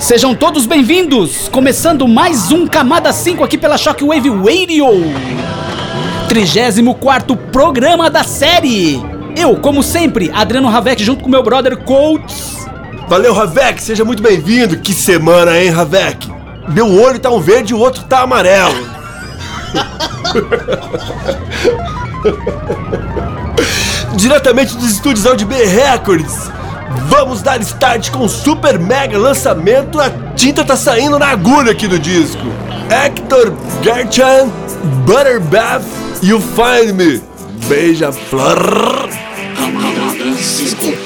Sejam todos bem-vindos! Começando mais um Camada 5 aqui pela Shockwave Radio. 34 programa da série. Eu, como sempre, Adriano Ravek junto com meu brother Coates. Valeu, Ravek, seja muito bem-vindo. Que semana, hein, Ravek? Meu olho tá um verde e o outro tá amarelo. Diretamente dos estúdios Audi Records, vamos dar start com o super mega lançamento. A tinta tá saindo na agulha aqui do disco. Hector Garchan, Butterbath, You Find Me. Beija-flor. Mistakes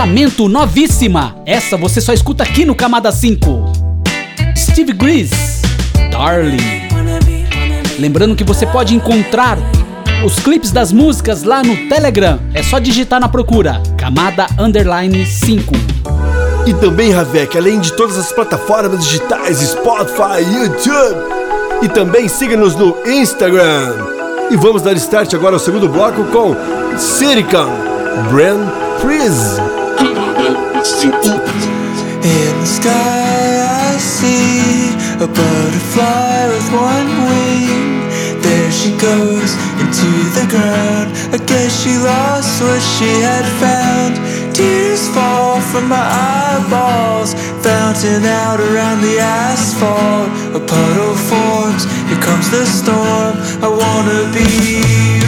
lançamento novíssima. Essa você só escuta aqui no Camada 5. Steve Grease, Darling. Lembrando que você pode encontrar os clipes das músicas lá no Telegram. É só digitar na procura Camada Underline 5. E também, Ravek, além de todas as plataformas digitais, Spotify, YouTube. E também siga-nos no Instagram. E vamos dar start agora ao segundo bloco com Siricam, Brand Freeze. In the sky, I see a butterfly with one wing. There she goes into the ground. I guess she lost what she had found. Tears fall from my eyeballs, fountain out around the asphalt. A puddle forms, here comes the storm. I wanna be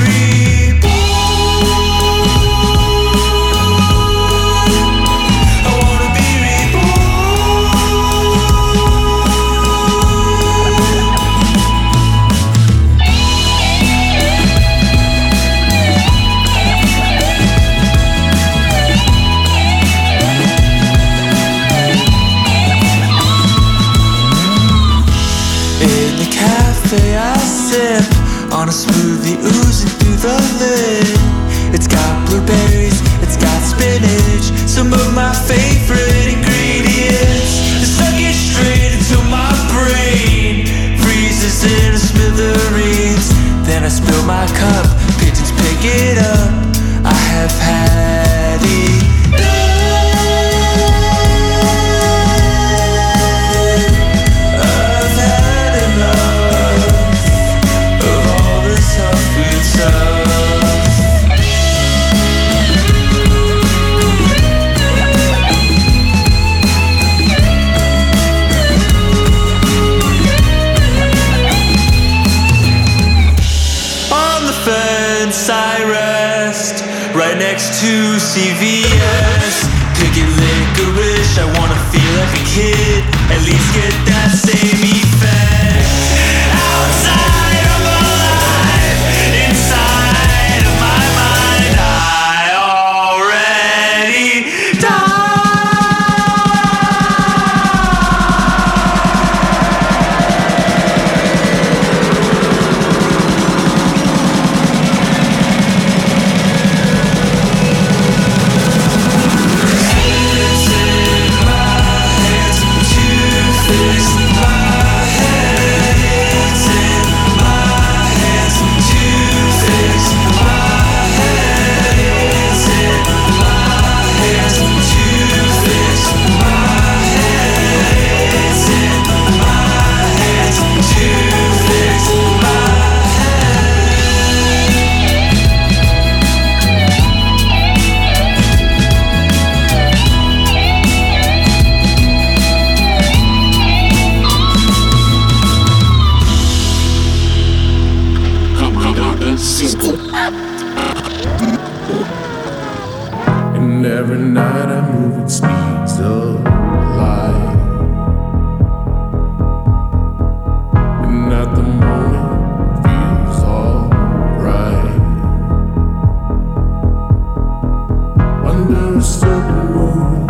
smoothie oozing through the lid. It's got blueberries, it's got spinach, some of my favorite ingredients. Suck it straight into my brain, freezes in smithereens. Then I spill my cup, pigeons pick it up. I have had enough. understood the moon.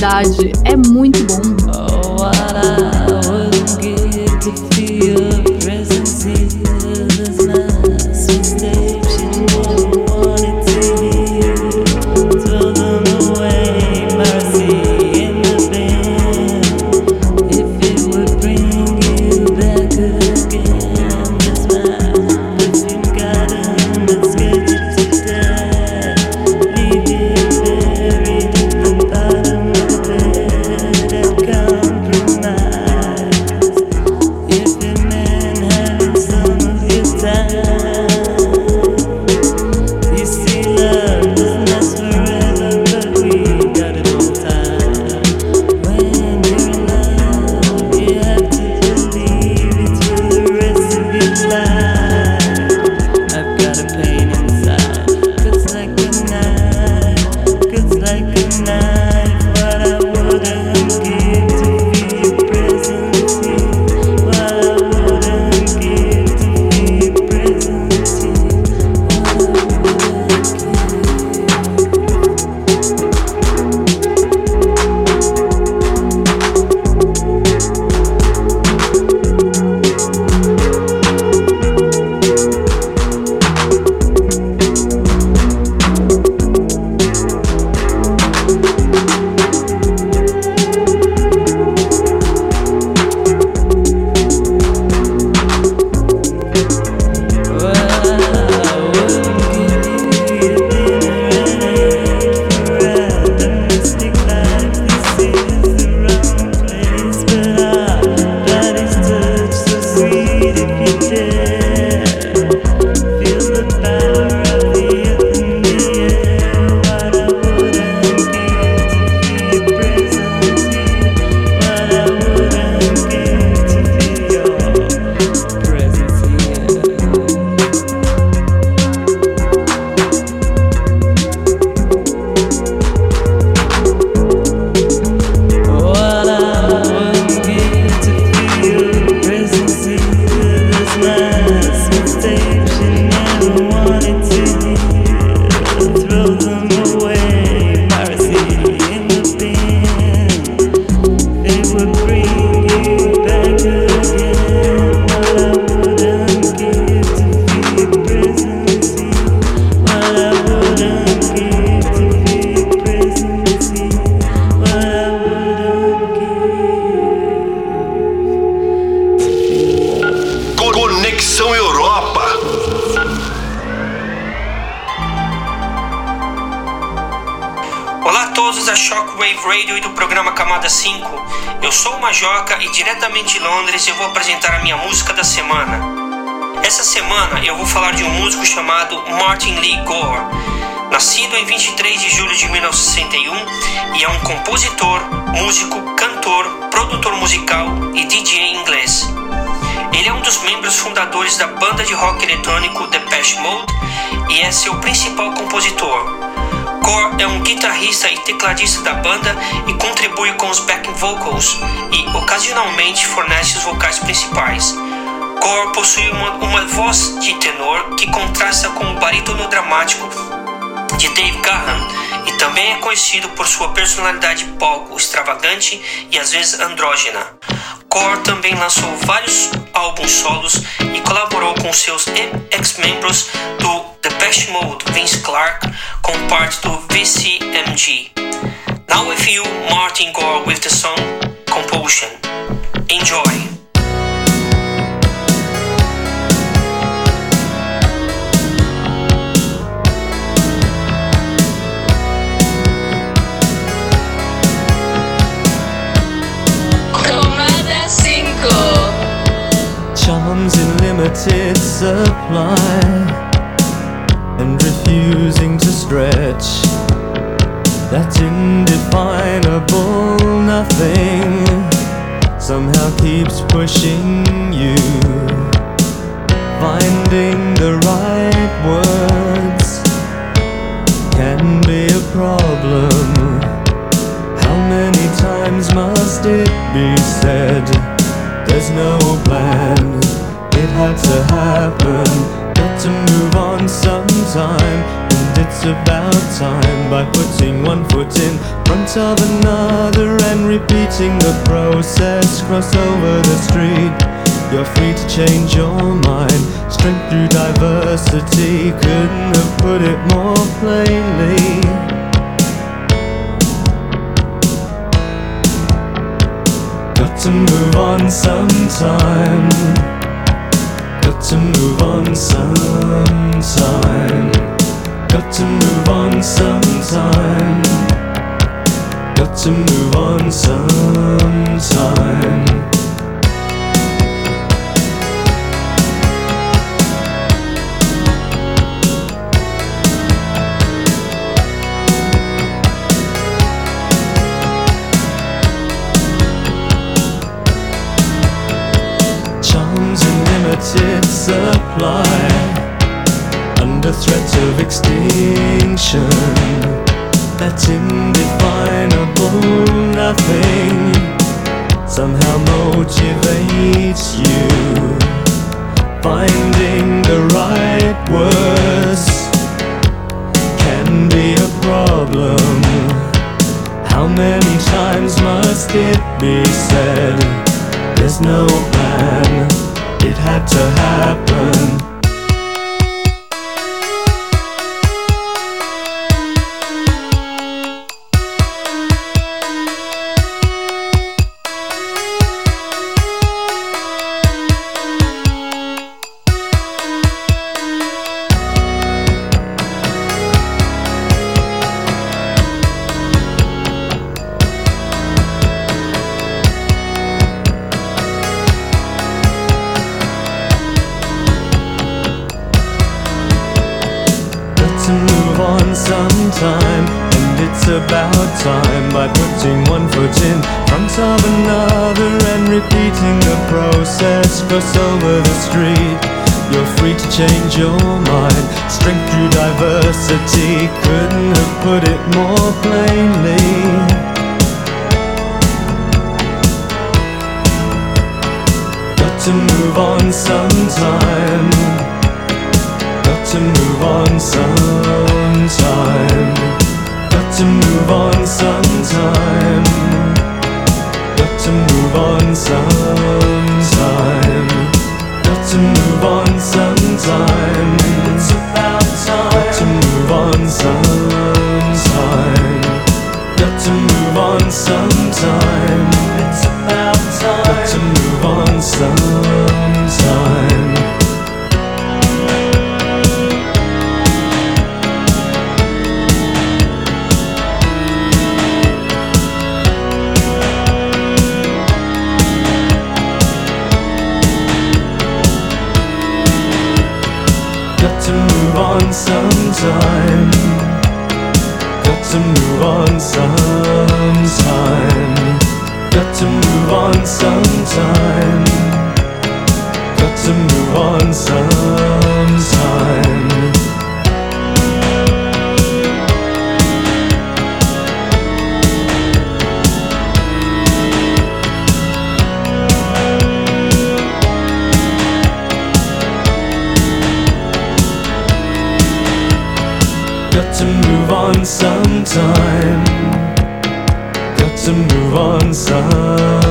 É vou apresentar a minha música da semana. Essa semana eu vou falar de um músico chamado Martin Lee Gore. Nascido em 23 de julho de 1961 e é um compositor, músico, cantor, produtor musical e DJ inglês. Ele é um dos membros fundadores da banda de rock eletrônico Depeche Mode e é seu principal compositor. Core é um guitarrista e tecladista da banda e contribui com os backing vocals e ocasionalmente fornece os vocais principais. Core possui uma, uma voz de tenor que contrasta com o barítono dramático de Dave Gahan e também é conhecido por sua personalidade palco extravagante e às vezes andrógena. Core também lançou vários álbuns solos e colaborou com seus ex-membros do Depeche Mode, Vince Clarke, como parte do VCMG. Now with you, Martin Gore with the song Compulsion. Enjoy! Comanda 5. charms in limited supply and refusing to stretch that indefinable nothing somehow keeps pushing you finding the right words can be a problem how many times must it be said there's no plan. It had to happen. Got to move on sometime, and it's about time by putting one foot in front of another and repeating the process. Cross over the street. You're free to change your mind. Strength through diversity. Couldn't have put it more plainly. Got to move on sometime. Got to move on sometime. Got to move on sometime. Got to move on sometime. Limited supply under threat of extinction. That indefinable nothing somehow motivates you. Finding the right words can be a problem. How many times must it be said? There's no plan, it had to happen. On sometime, and it's about time by putting one foot in front of another and repeating the process. Cross over the street. You're free to change your mind. Strength through diversity. Couldn't have put it more plainly. Got to move on sometime. To move on sometime. Got to move on sometime. Got to move on sometime. Got to move on sometime. It's about time. Got to move on sometime. Got to move on sometime. It's about time. Got to move on sometime. Sometime. Got to move on sometime. Got to move on sometime. Got to move on sometime. Sometime. Got to move on sometime.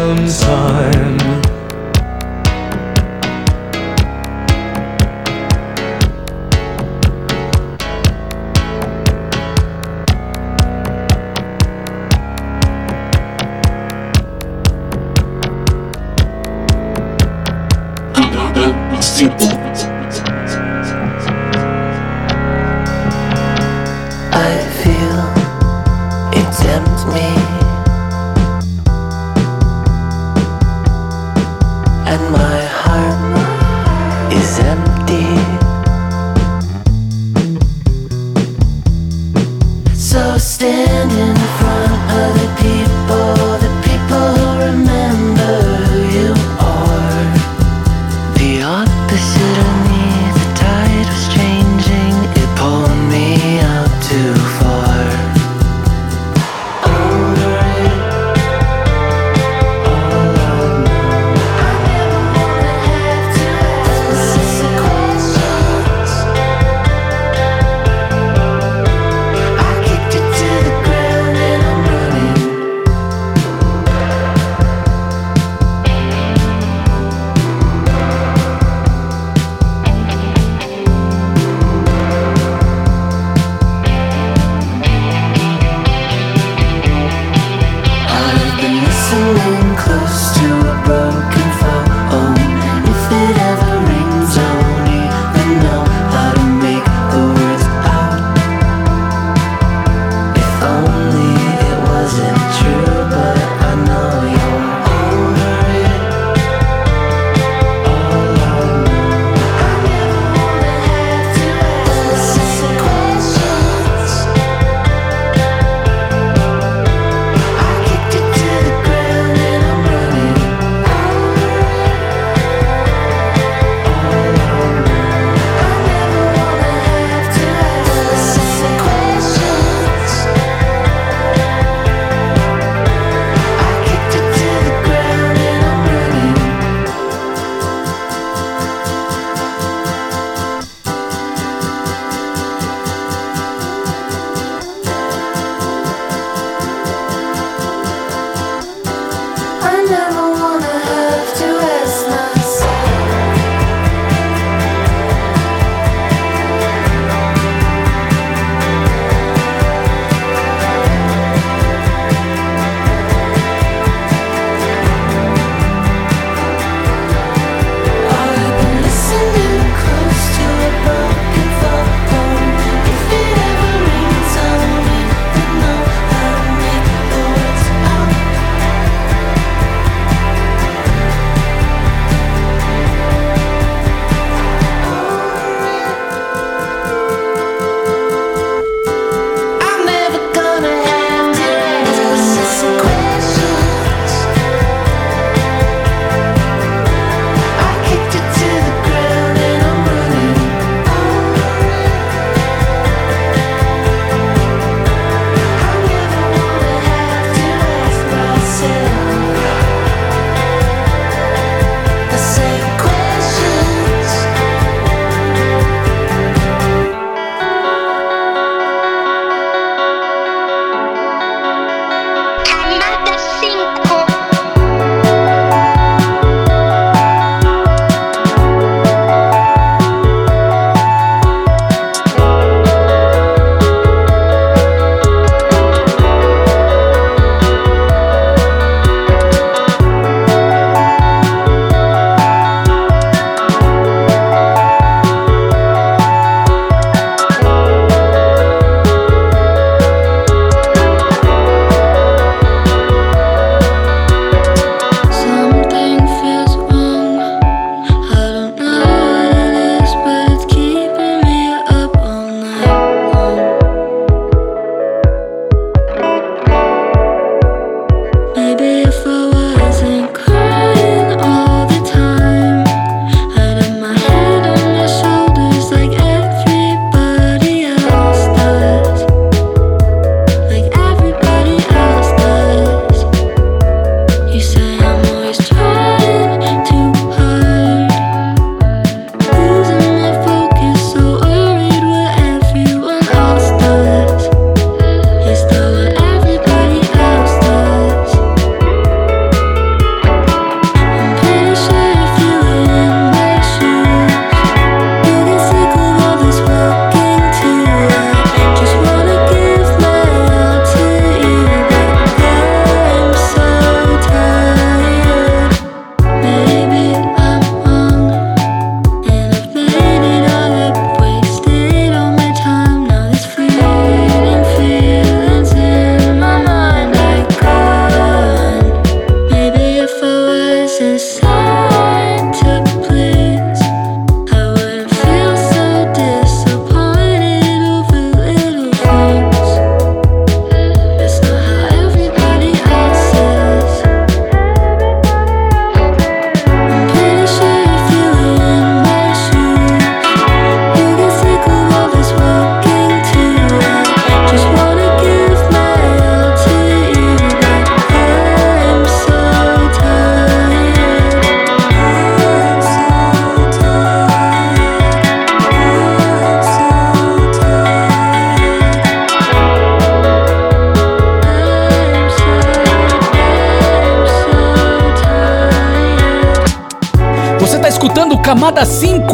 Camada 5,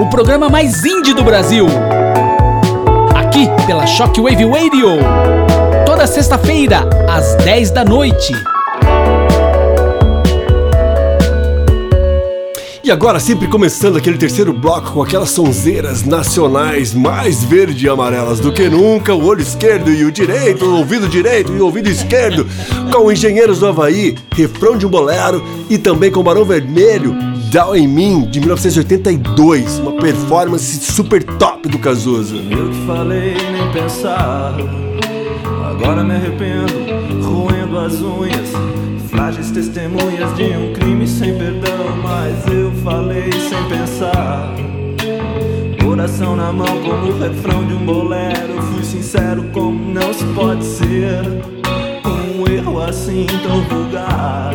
o programa mais indie do Brasil. Aqui pela Shockwave Radio. Toda sexta-feira, às 10 da noite. E agora, sempre começando aquele terceiro bloco com aquelas sonzeiras nacionais mais verde e amarelas do que nunca, o olho esquerdo e o direito, o ouvido direito e o ouvido esquerdo, com Engenheiros do Havaí, refrão de um bolero e também com Barão Vermelho, Down em Mim, de 1982, uma performance super top do Cazuza. Eu que falei nem pensar. Agora me arrependo, roendo as unhas. Frágeis testemunhas de um crime sem perdão. Mas eu falei sem pensar. Coração na mão, como o refrão de um bolero. Fui sincero, como não se pode ser. Um erro assim tão vulgar.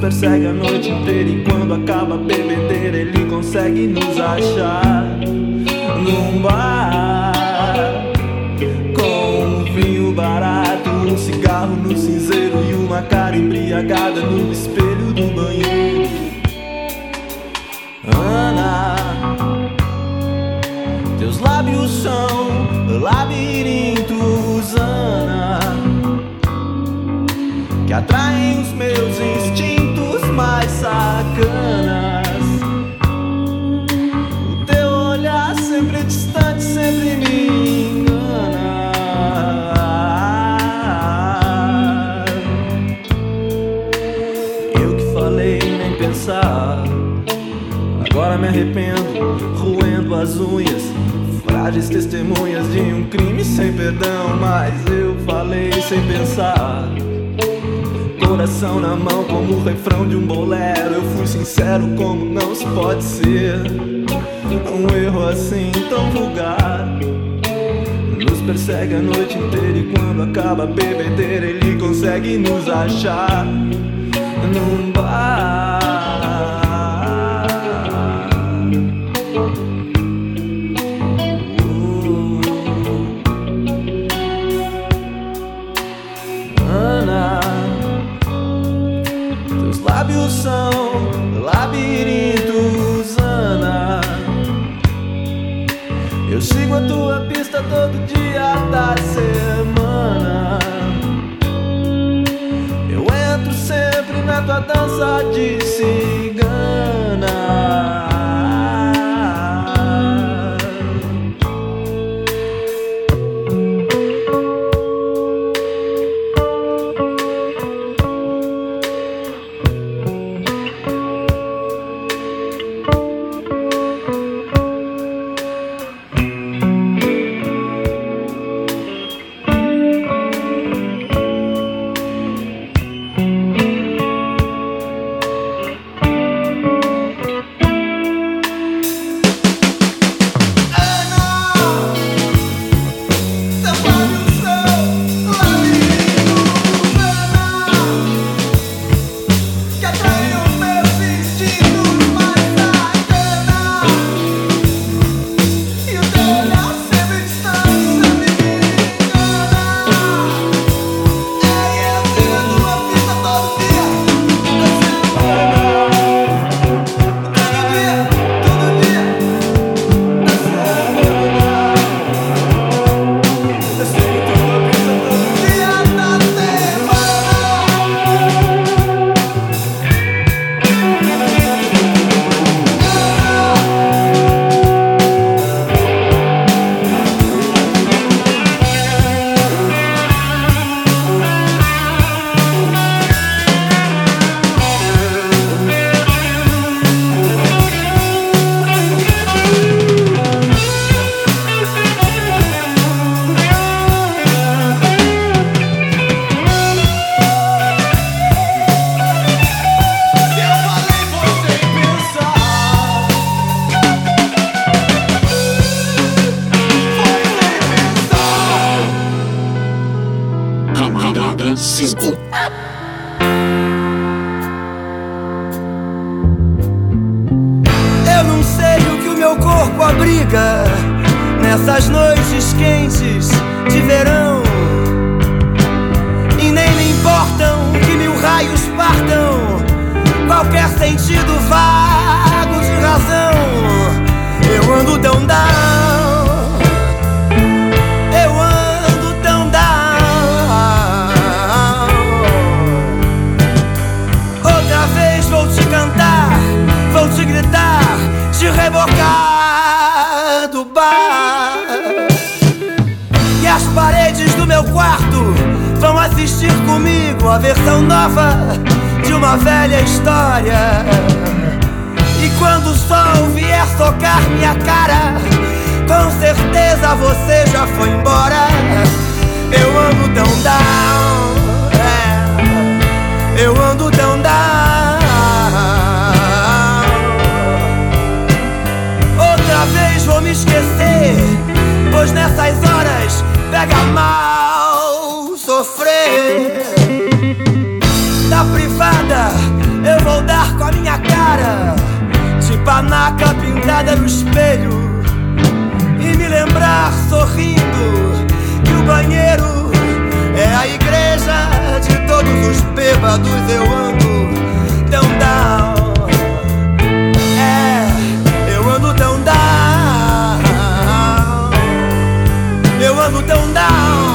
Persegue a noite inteira e quando acaba a bebedeira ele consegue nos achar num bar com um vinho barato, um cigarro no cinzeiro e uma cara embriagada no espelho do banheiro. Ana, teus lábios são labirintos, Ana que atraem os meus instintos mais sacanas. O teu olhar sempre distante, sempre me engana. Eu que falei nem pensar, agora me arrependo, roendo as unhas. Frágeis testemunhas de um crime sem perdão, mas eu falei sem pensar coração na mão como o refrão de um bolero. Eu fui sincero como não se pode ser. Um erro assim tão vulgar. Nos persegue a noite inteira e quando acaba a bebedeira Ele consegue nos achar. Num bar todo dia da semana. Eu entro sempre na tua dança de cigana. Meu quarto vão assistir comigo a versão nova de uma velha história. E quando o sol vier socar minha cara, com certeza você já foi embora. Eu ando tão down, é, eu ando tão down. Outra vez vou me esquecer, pois nessas horas pega mal sofrer. Da privada eu vou dar com a minha cara, de panaca pintada no espelho, e me lembrar sorrindo que o banheiro é a igreja de todos os bêbados. Eu ando tão down. É, eu ando tão down. Eu ando tão. Down,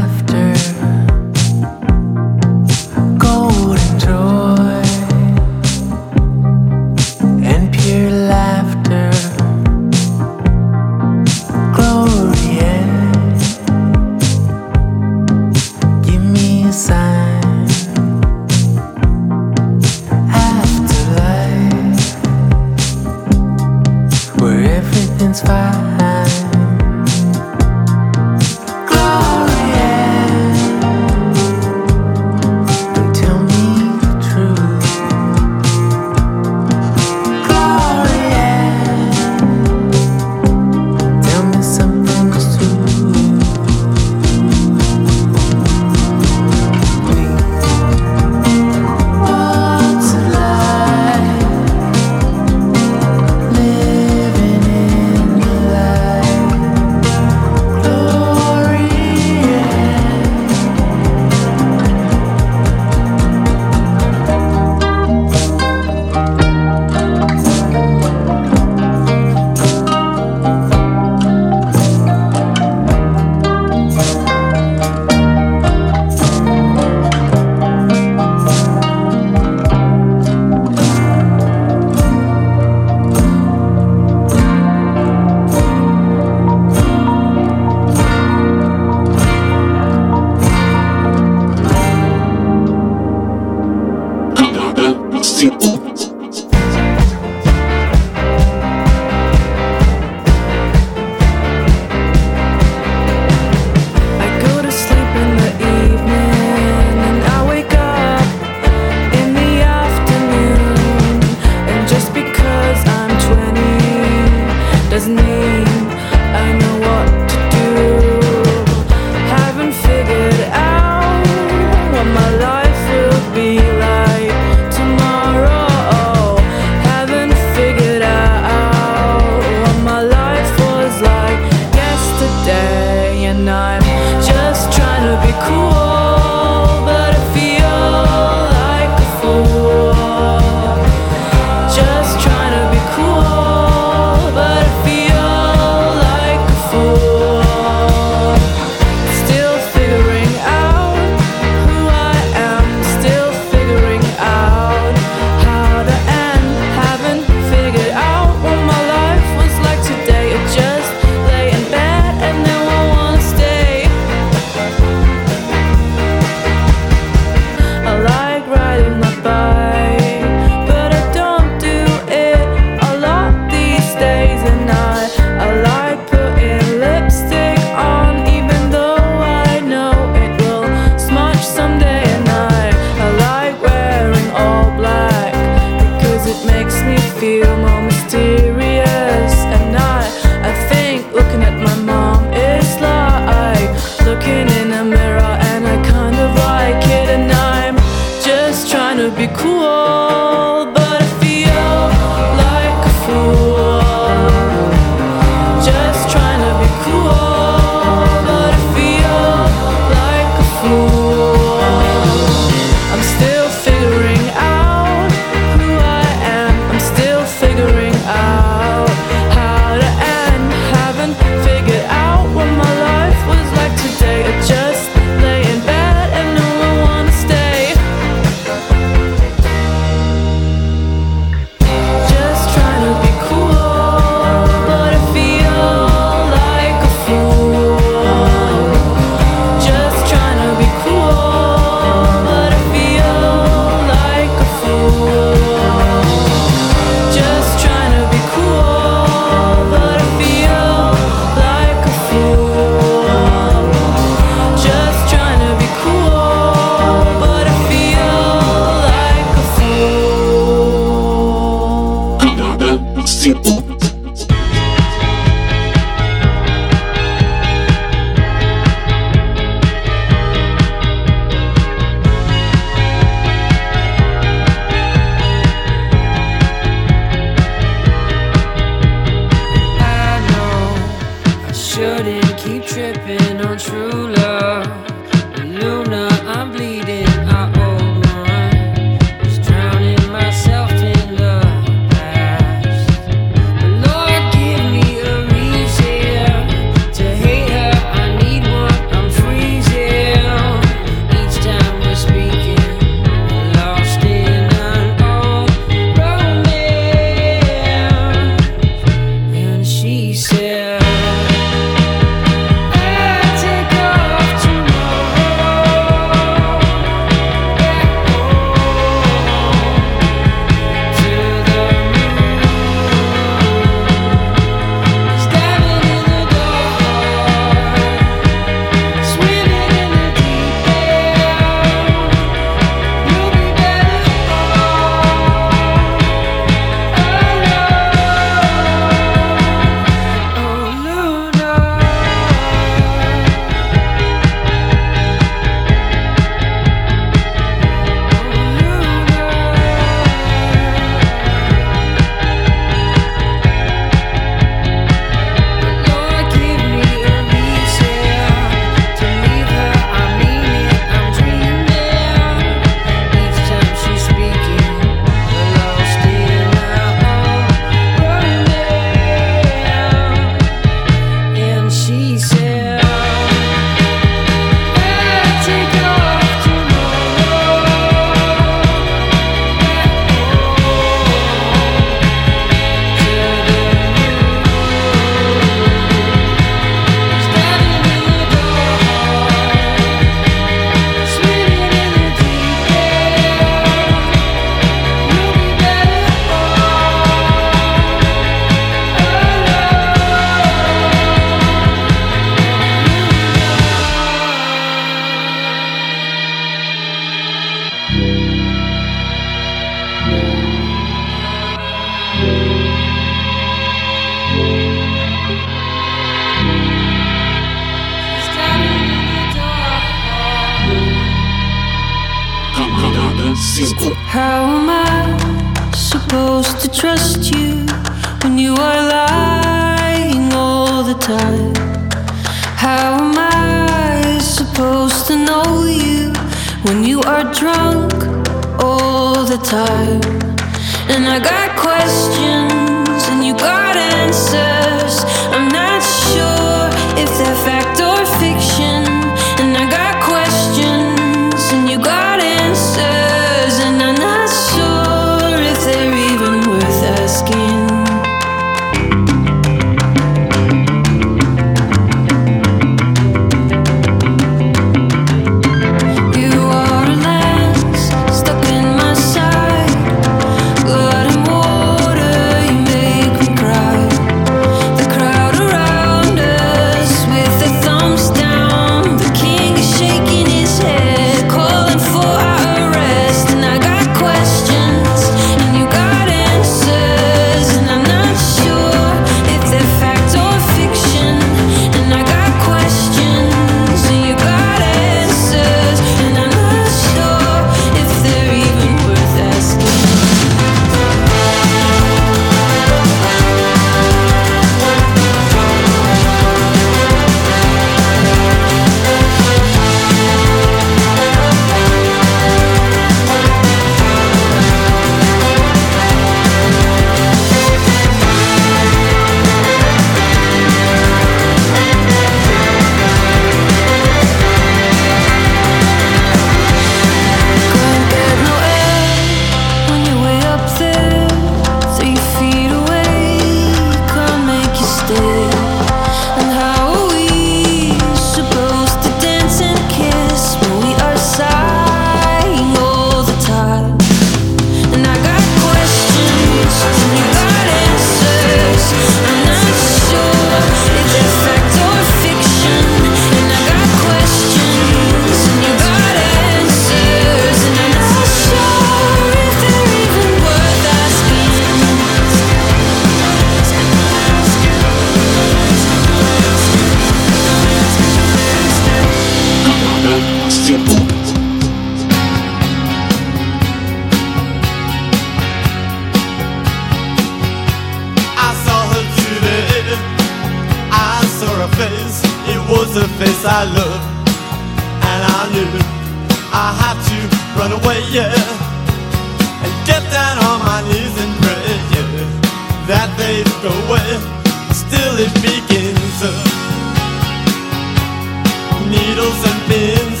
needles and pins,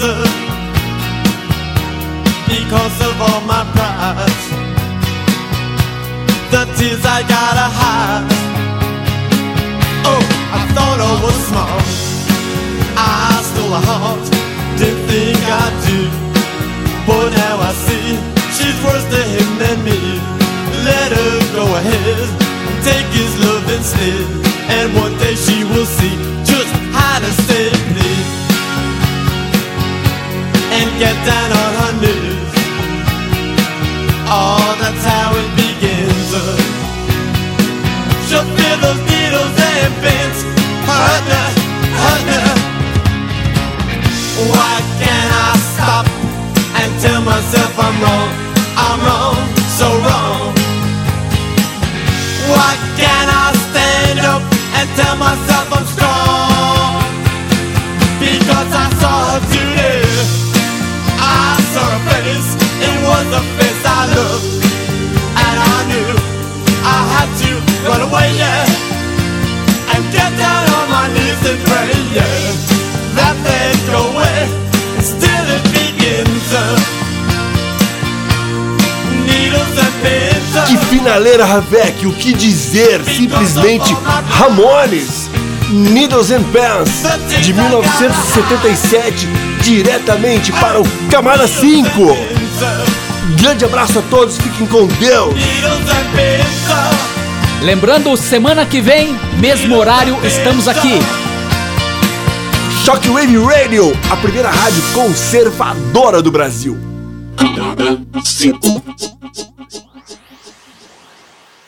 because of all my pride, the tears I gotta hide. Oh, I thought I was smart. I stole a heart, didn't think I'd do. But now I see she's worse to him than me. Let her go ahead, take his love instead. And one day she will see get down on her knees. Oh, that's how it begins. She'll feel those needles and pins hurt her. Why can't I stop and tell myself I'm wrong? I'm wrong, so wrong. Que finaleira, Ravek, o que dizer? Simplesmente Ramones, Needles and Pants, de 1977, diretamente para o Camada 5. Grande abraço a todos, fiquem com Deus. Lembrando, semana que vem, mesmo horário, estamos aqui. Shockwave Radio, a primeira rádio conservadora do Brasil. Camada 5.